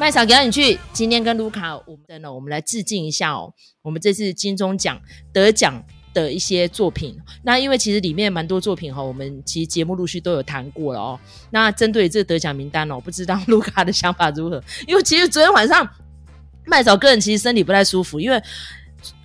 麦嫂，赶紧去！今天跟卢卡，我们呢，我们来致敬一下哦。我们这次金钟奖得奖的一些作品，那因为其实里面蛮多作品哈，我们其实节目陆续都有谈过了哦。那针对这个得奖名单哦，不知道卢卡的想法如何？因为其实昨天晚上麦嫂个人其实身体不太舒服，因为。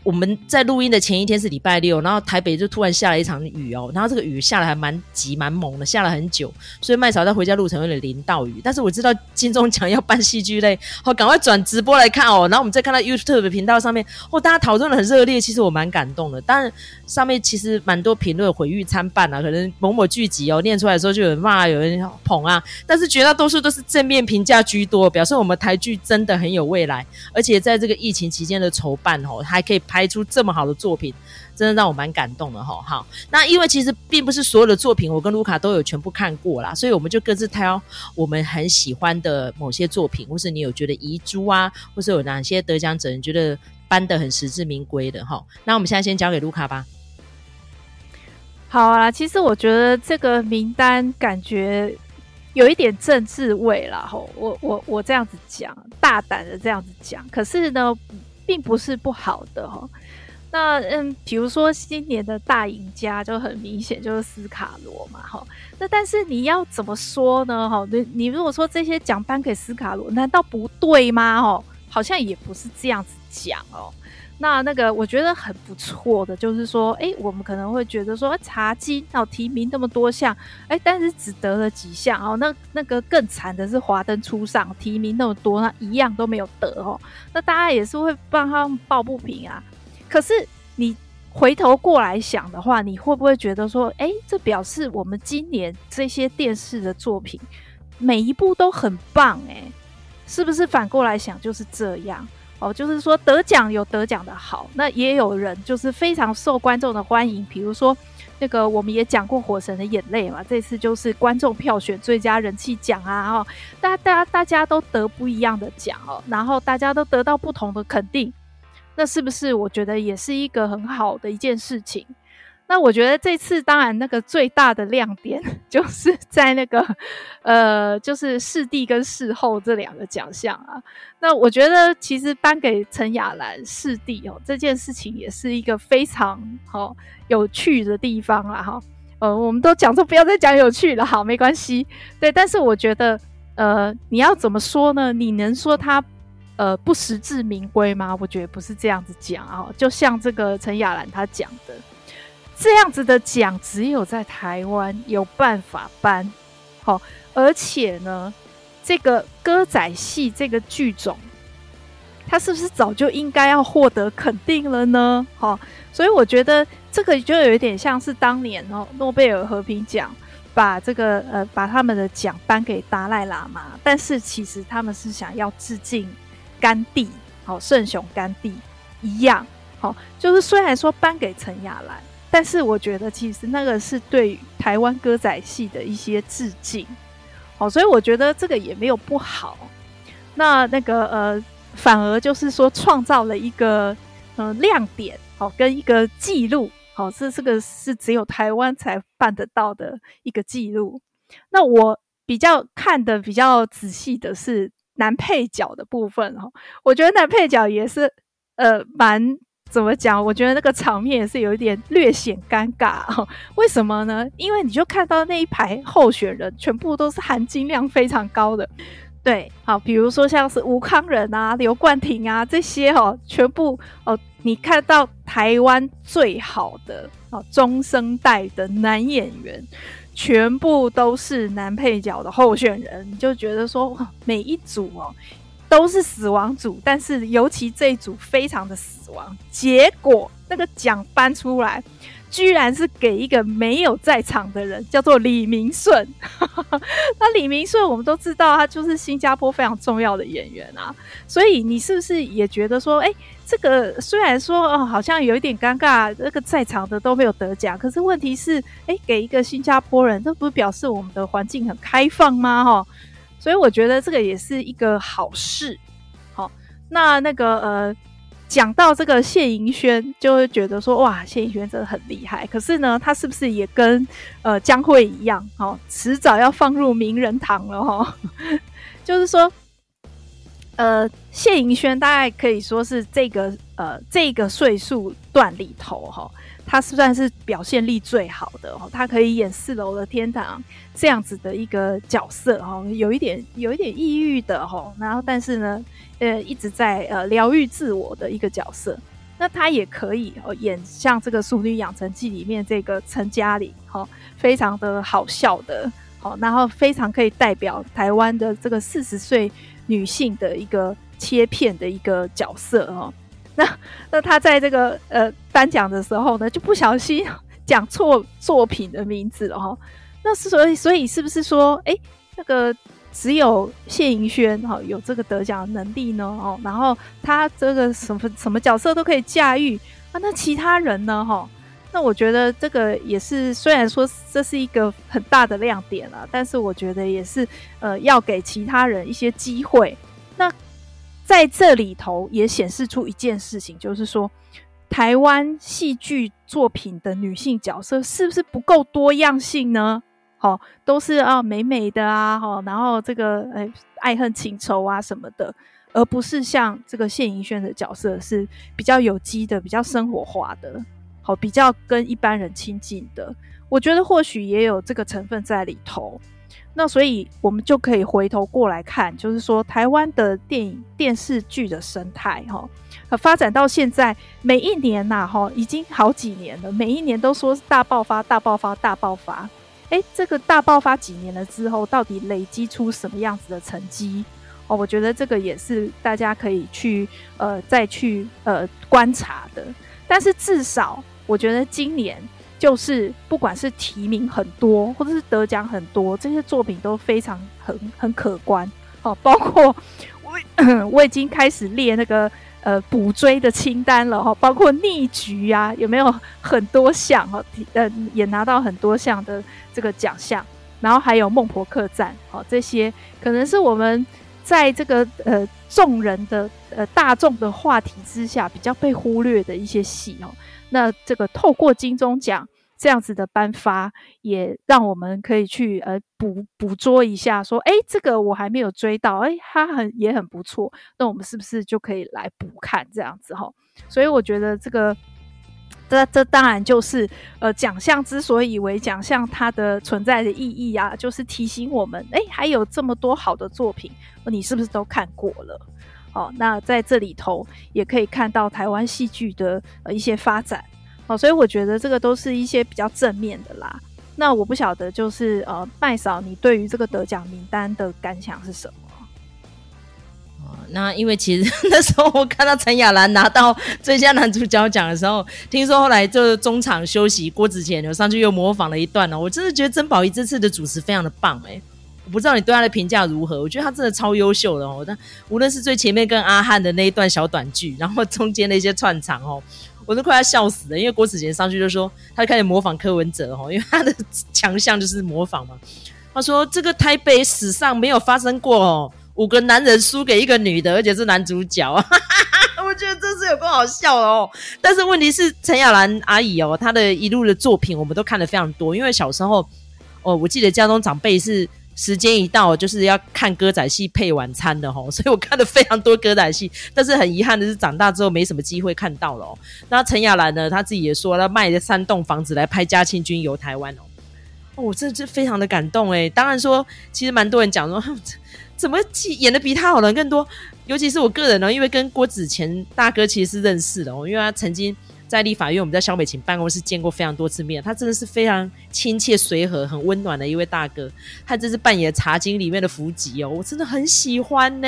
我们在录音的前一天是礼拜六，然后台北就突然下了一场雨哦，然后这个雨下的还蛮急蛮猛的，下了很久，所以麦嫂在回家路程有点淋到雨。但是我知道金钟奖要办戏剧类，好，赶快转直播来看哦。然后我们再看到 YouTube 频道上面，哦，大家讨论的很热烈，其实我蛮感动的。当然上面其实蛮多评论毁誉参半啊，可能某某剧集哦念出来的时候就有人骂，有人捧啊，但是绝大多数都是正面评价居多，表示我们台剧真的很有未来，而且在这个疫情期间的筹办哦，还可以。拍出这么好的作品，真的让我蛮感动的哈。好，那因为其实并不是所有的作品我跟卢卡都有全部看过啦，所以我们就各自挑我们很喜欢的某些作品，或是你有觉得遗珠啊，或是有哪些得奖者你觉得颁得很实至名归的哈。那我们现在先交给卢卡吧。好啊，其实我觉得这个名单感觉有一点政治味啦。吼，我我我这样子讲，大胆的这样子讲，可是呢。并不是不好的哈，那嗯，比如说新年的大赢家就很明显就是斯卡罗嘛哈，那但是你要怎么说呢哈？你你如果说这些奖颁给斯卡罗，难道不对吗？哈，好像也不是这样子讲哦。那那个我觉得很不错的，就是说，哎、我们可能会觉得说，茶金哦提名那么多项，哎、但是只得了几项哦。那那个更惨的是华灯初上，提名那么多，那一样都没有得哦。那大家也是会帮他们抱不平啊。可是你回头过来想的话，你会不会觉得说，哎、这表示我们今年这些电视的作品每一部都很棒哎、是不是反过来想就是这样？哦，就是说得奖有得奖的好，那也有人就是非常受观众的欢迎。比如说那个我们也讲过《火神的眼泪》嘛，这次就是观众票选最佳人气奖啊，哦，大家大家都得不一样的奖哦，然后大家都得到不同的肯定，那是不是我觉得也是一个很好的一件事情？那我觉得这次当然那个最大的亮点 就是在那个呃，就是视帝跟视后这两个奖项啊。那我觉得其实颁给陈雅兰视帝哦，这件事情也是一个非常好、有趣的地方啦哈。呃，我们都讲说不要再讲有趣了，好，没关系。对，但是我觉得呃，你要怎么说呢？你能说他呃不实至名归吗？我觉得不是这样子讲啊。就像这个陈雅兰他讲的。这样子的奖只有在台湾有办法颁，好，而且呢，这个歌仔戏这个剧种，它是不是早就应该要获得肯定了呢？好，所以我觉得这个就有一点像是当年哦，诺贝尔和平奖把这个呃把他们的奖颁给达赖喇嘛，但是其实他们是想要致敬甘地，好，圣雄甘地一样，好，就是虽然说颁给陈亚兰。但是我觉得，其实那个是对台湾歌仔戏的一些致敬，好，所以我觉得这个也没有不好。那那个呃，反而就是说创造了一个呃亮点，好，跟一个记录，好，这这个是只有台湾才办得到的一个记录。那我比较看的比较仔细的是男配角的部分，哈，我觉得男配角也是呃蛮。怎么讲？我觉得那个场面也是有一点略显尴尬哦。为什么呢？因为你就看到那一排候选人全部都是含金量非常高的，对，好，比如说像是吴康仁啊、刘冠廷啊这些哦，全部哦，你看到台湾最好的哦中生代的男演员，全部都是男配角的候选人，你就觉得说每一组哦。都是死亡组，但是尤其这一组非常的死亡。结果那个奖颁出来，居然是给一个没有在场的人，叫做李明顺。那李明顺我们都知道，他就是新加坡非常重要的演员啊。所以你是不是也觉得说，哎、这个虽然说哦，好像有一点尴尬，那个在场的都没有得奖，可是问题是，哎、给一个新加坡人，这不是表示我们的环境很开放吗？哈。所以我觉得这个也是一个好事，好，那那个呃，讲到这个谢盈萱，就会觉得说哇，谢盈萱真的很厉害。可是呢，他是不是也跟呃江蕙一样，哦，迟早要放入名人堂了哈？就是说，呃，谢盈萱大概可以说是这个呃这个岁数段里头哈，她算是表现力最好的哦，她可以演四楼的天堂这样子的一个角色哈，有一点有一点抑郁的哈，然后但是呢，呃，一直在呃疗愈自我的一个角色。那她也可以哦演像这个《淑女养成记》里面这个陈嘉玲哈，非常的好笑的，好，然后非常可以代表台湾的这个四十岁。女性的一个切片的一个角色哦，那那她在这个呃颁奖的时候呢，就不小心 讲错作品的名字了哈。那所以所以是不是说，哎，那个只有谢盈萱哈有这个得奖能力呢？哦，然后他这个什么什么角色都可以驾驭啊？那其他人呢？哈？那我觉得这个也是，虽然说这是一个很大的亮点了，但是我觉得也是，呃，要给其他人一些机会。那在这里头也显示出一件事情，就是说，台湾戏剧作品的女性角色是不是不够多样性呢？好，都是啊美美的啊，哈，然后这个哎爱恨情仇啊什么的，而不是像这个谢盈萱的角色是比较有机的、比较生活化的。好，比较跟一般人亲近的，我觉得或许也有这个成分在里头。那所以我们就可以回头过来看，就是说台湾的电影电视剧的生态，哈，发展到现在，每一年呐，哈，已经好几年了，每一年都说是大爆发、大爆发、大爆发。诶，这个大爆发几年了之后，到底累积出什么样子的成绩？哦，我觉得这个也是大家可以去呃再去呃观察的。但是至少。我觉得今年就是不管是提名很多，或者是得奖很多，这些作品都非常很很可观哦。包括我 我已经开始列那个呃补追的清单了哈，包括逆局啊，有没有很多项哈？呃，也拿到很多项的这个奖项，然后还有孟婆客栈哦，这些可能是我们在这个呃众人的呃大众的话题之下比较被忽略的一些戏哦。那这个透过金钟奖这样子的颁发，也让我们可以去呃捕捕捉一下，说，哎，这个我还没有追到，哎，它很也很不错，那我们是不是就可以来补看这样子哈？所以我觉得这个，这这当然就是呃奖项之所以为奖项，它的存在的意义啊，就是提醒我们，哎，还有这么多好的作品，你是不是都看过了？哦，那在这里头也可以看到台湾戏剧的呃一些发展，哦，所以我觉得这个都是一些比较正面的啦。那我不晓得，就是呃麦嫂，你对于这个得奖名单的感想是什么？哦，那因为其实 那时候我看到陈雅兰拿到最佳男主角奖的时候，听说后来就中场休息，郭子乾有上去又模仿了一段呢，我真的觉得曾宝仪这次的主持非常的棒哎、我不知道你对他的评价如何？我觉得他真的超优秀的哦。但无论是最前面跟阿汉的那一段小短剧，然后中间的一些串场哦，我都快要笑死了。因为郭子杰上去就说，他就开始模仿柯文哲哦，因为他的强项就是模仿嘛。他说：“这个台北史上没有发生过哦，五个男人输给一个女的，而且是男主角。”我觉得这是有够好笑哦。但是问题是，陈雅兰阿姨哦，她的一路的作品我们都看了非常多。因为小时候哦，我记得家中长辈是。时间一到，就是要看歌仔戏配晚餐的吼，所以我看了非常多歌仔戏，但是很遗憾的是，长大之后没什么机会看到了哦。那陈亚兰呢，他自己也说，他卖了三栋房子来拍嘉庆君游台湾哦。哦，我这这非常的感动诶。当然说，其实蛮多人讲说，怎么演的比他好人更多，尤其是我个人呢，因为跟郭子乾大哥其实是认识的哦，因为他曾经。在立法院，我们在萧美琴办公室见过非常多次面，他真的是非常亲切随和、很温暖的一位大哥。他这是扮演《茶经》里面的福吉哦，我真的很喜欢呢。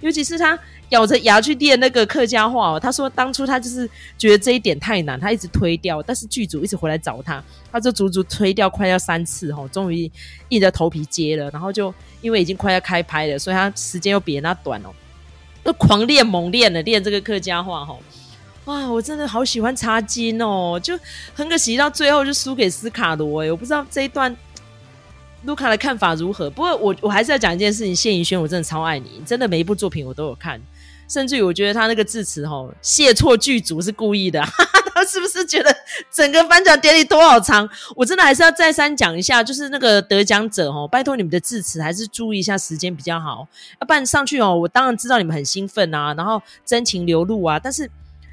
尤其是他咬着牙去练那个客家话哦，他说当初他就是觉得这一点太难，他一直推掉，但是剧组一直回来找他，他就足足推掉快要三次哦，终于硬着头皮接了。然后就因为已经快要开拍了，所以他时间又比人家短哦，都狂练猛练了练这个客家话哦。哇，我真的好喜欢茶金哦，就很可惜到最后就输给斯卡罗哎，我不知道这一段卢卡的看法如何。不过我我还是要讲一件事情，谢盈萱我真的超爱你，真的每一部作品我都有看。甚至于我觉得他那个致辞吼，谢错剧组是故意的，哈哈，他是不是觉得整个颁奖典礼多好长？我真的还是要再三讲一下，就是那个得奖者吼，拜托你们的致辞还是注意一下时间比较好，要不然上去哦，我当然知道你们很兴奋啊，然后真情流露啊，但是。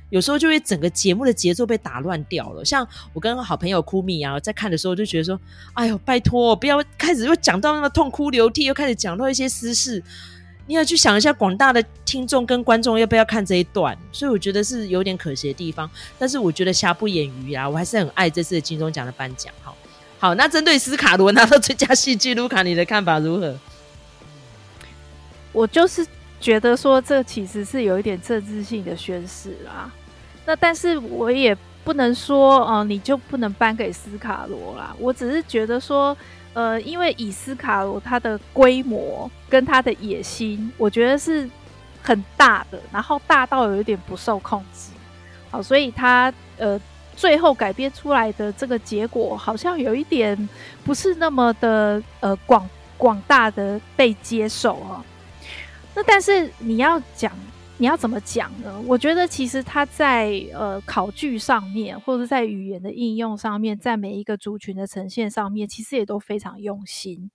有时候就会整个节目的节奏被打乱掉了。像我跟好朋友哭米啊，在看的时候就觉得说：“哎呦，拜托，不要开始又讲到那么痛哭流涕，又开始讲到一些私事。你要去想一下，广大的听众跟观众要不要看这一段？所以我觉得是有点可惜的地方。但是我觉得瑕不掩瑜啊，我还是很爱这次的金钟奖的颁奖。好，好，那针对斯卡罗拿到最佳戏剧，卢卡你的看法如何？我就是。觉得说这其实是有一点政治性的宣示啦，那但是我也不能说，哦、你就不能颁给斯卡罗啦。我只是觉得说，呃，因为以斯卡罗他的规模跟他的野心，我觉得是很大的，然后大到有一点不受控制，好，所以他呃最后改编出来的这个结果，好像有一点不是那么的呃广广大的被接受啊。那但是你要讲，你要怎么讲呢？我觉得其实他在呃考据上面，或者在语言的应用上面，在每一个族群的呈现上面，其实也都非常用心。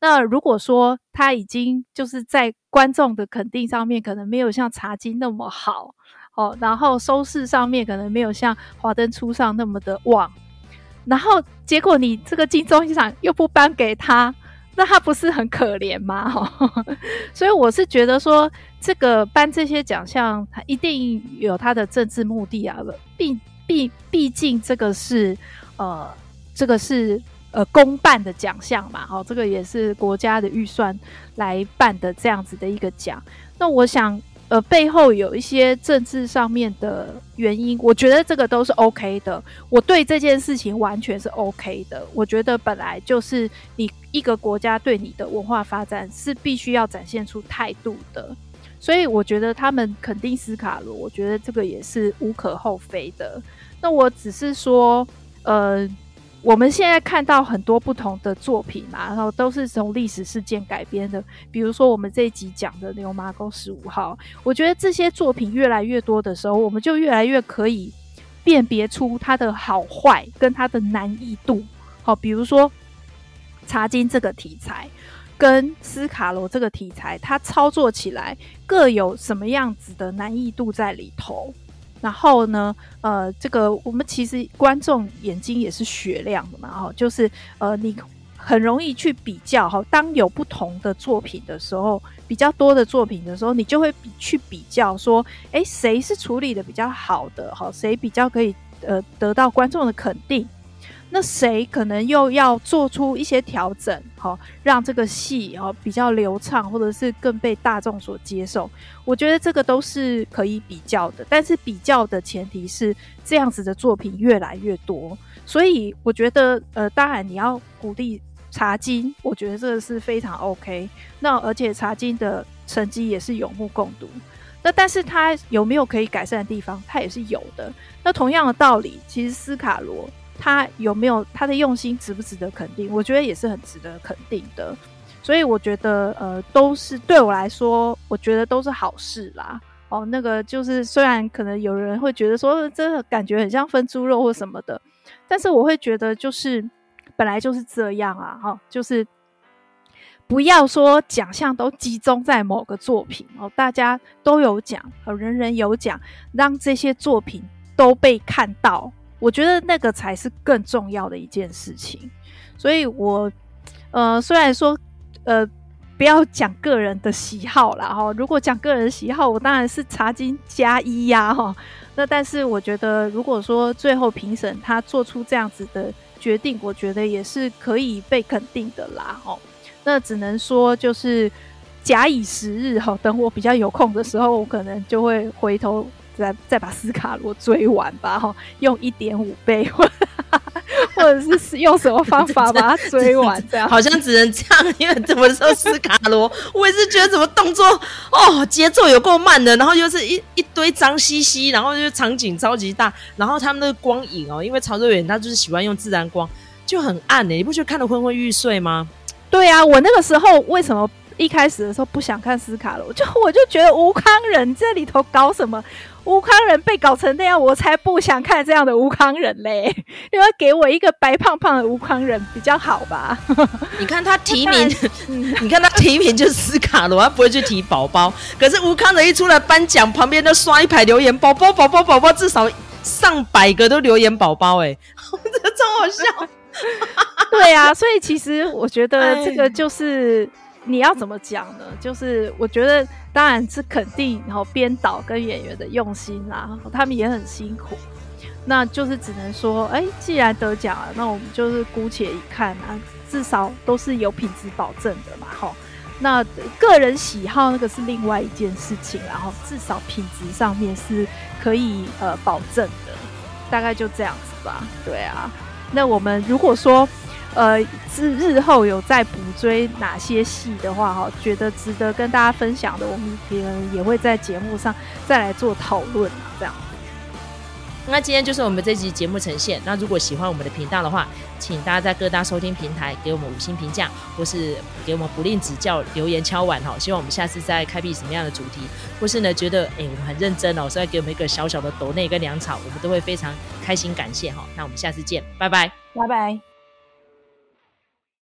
那如果说他已经就是在观众的肯定上面，可能没有像茶金那么好哦，然后收视上面可能没有像华灯初上那么的旺，然后结果你这个金钟奖又不颁给他。那他不是很可怜吗？哈，所以我是觉得说，这个颁这些奖项，他一定有他的政治目的啊。毕毕毕竟这个是呃，这个是呃公办的奖项嘛，哦，这个也是国家的预算来办的这样子的一个奖。那我想。呃，背后有一些政治上面的原因，我觉得这个都是 OK 的。我对这件事情完全是 OK 的。我觉得本来就是你一个国家对你的文化发展是必须要展现出态度的，所以我觉得他们肯定斯卡罗，我觉得这个也是无可厚非的。那我只是说，呃。我们现在看到很多不同的作品嘛，然后都是从历史事件改编的。比如说我们这一集讲的《牛麻沟十五号》，我觉得这些作品越来越多的时候，我们就越来越可以辨别出它的好坏跟它的难易度。好，比如说茶金这个题材跟斯卡罗这个题材，它操作起来各有什么样子的难易度在里头。然后呢，呃，这个我们其实观众眼睛也是雪亮的嘛，哈，就是呃，你很容易去比较哈。当有不同的作品的时候，比较多的作品的时候，你就会比去比较说，诶，谁是处理的比较好的，哈，谁比较可以呃得到观众的肯定。那谁可能又要做出一些调整，好，让这个戏哦比较流畅，或者是更被大众所接受？我觉得这个都是可以比较的，但是比较的前提是这样子的作品越来越多。所以我觉得，呃，当然你要鼓励茶金，我觉得这个是非常 OK。那而且茶金的成绩也是有目共睹。那但是它有没有可以改善的地方？它也是有的。那同样的道理，其实斯卡罗。他有没有他的用心，值不值得肯定？我觉得也是很值得肯定的，所以我觉得呃，都是对我来说，我觉得都是好事啦。哦，那个就是虽然可能有人会觉得说，这个感觉很像分猪肉或什么的，但是我会觉得就是本来就是这样啊，哈、哦，就是不要说奖项都集中在某个作品哦，大家都有奖，人人有奖，让这些作品都被看到。我觉得那个才是更重要的一件事情，所以我，呃，虽然说，呃，不要讲个人的喜好啦哈。如果讲个人喜好，我当然是茶金加一呀哈。那但是我觉得，如果说最后评审他做出这样子的决定，我觉得也是可以被肯定的啦哈。那只能说就是假以时日哈，等我比较有空的时候，我可能就会回头。再再把斯卡罗追完吧，哈，用一点五倍，或或者是用什么方法 把它追完？这样好像只能这样，因为怎么说斯卡罗，我也是觉得怎么动作哦，节奏有够慢的，然后又是一一堆脏兮兮，然后就场景超级大，然后他们那个光影哦，因为曹瑞远他就是喜欢用自然光，就很暗呢，你不觉得看得昏昏欲睡吗？对啊，我那个时候为什么一开始的时候不想看斯卡罗，就我就觉得吴康人这里头搞什么？吴康人被搞成那样，我才不想看这样的吴康人嘞！你 要给我一个白胖胖的吴康人比较好吧？你看他提名，你看他提名就是斯卡罗，他不会去提宝宝。可是吴康人一出来颁奖，旁边都刷一排留言：宝宝，宝宝，宝宝，至少上百个都留言宝宝，哎，这超好笑。对啊，所以其实我觉得这个就是。你要怎么讲呢？就是我觉得当然是肯定，然后编导跟演员的用心啦，他们也很辛苦。那就是只能说，哎，既然得奖了，那我们就是姑且一看啊，至少都是有品质保证的嘛，哈。那个人喜好那个是另外一件事情，然后至少品质上面是可以呃保证的，大概就这样子吧。对啊，那我们如果说。呃，是日后有再补追哪些戏的话，哈，觉得值得跟大家分享的，我们可能也会在节目上再来做讨论啊，这样。那今天就是我们这集节目呈现。那如果喜欢我们的频道的话，请大家在各大收听平台给我们五星评价，或是给我们不吝指教，留言敲碗哈。希望我们下次再开辟什么样的主题，或是呢觉得哎我们很认真哦，所以给我们一个小小的抖内跟粮草，我们都会非常开心感谢哈。那我们下次见，拜拜，拜拜。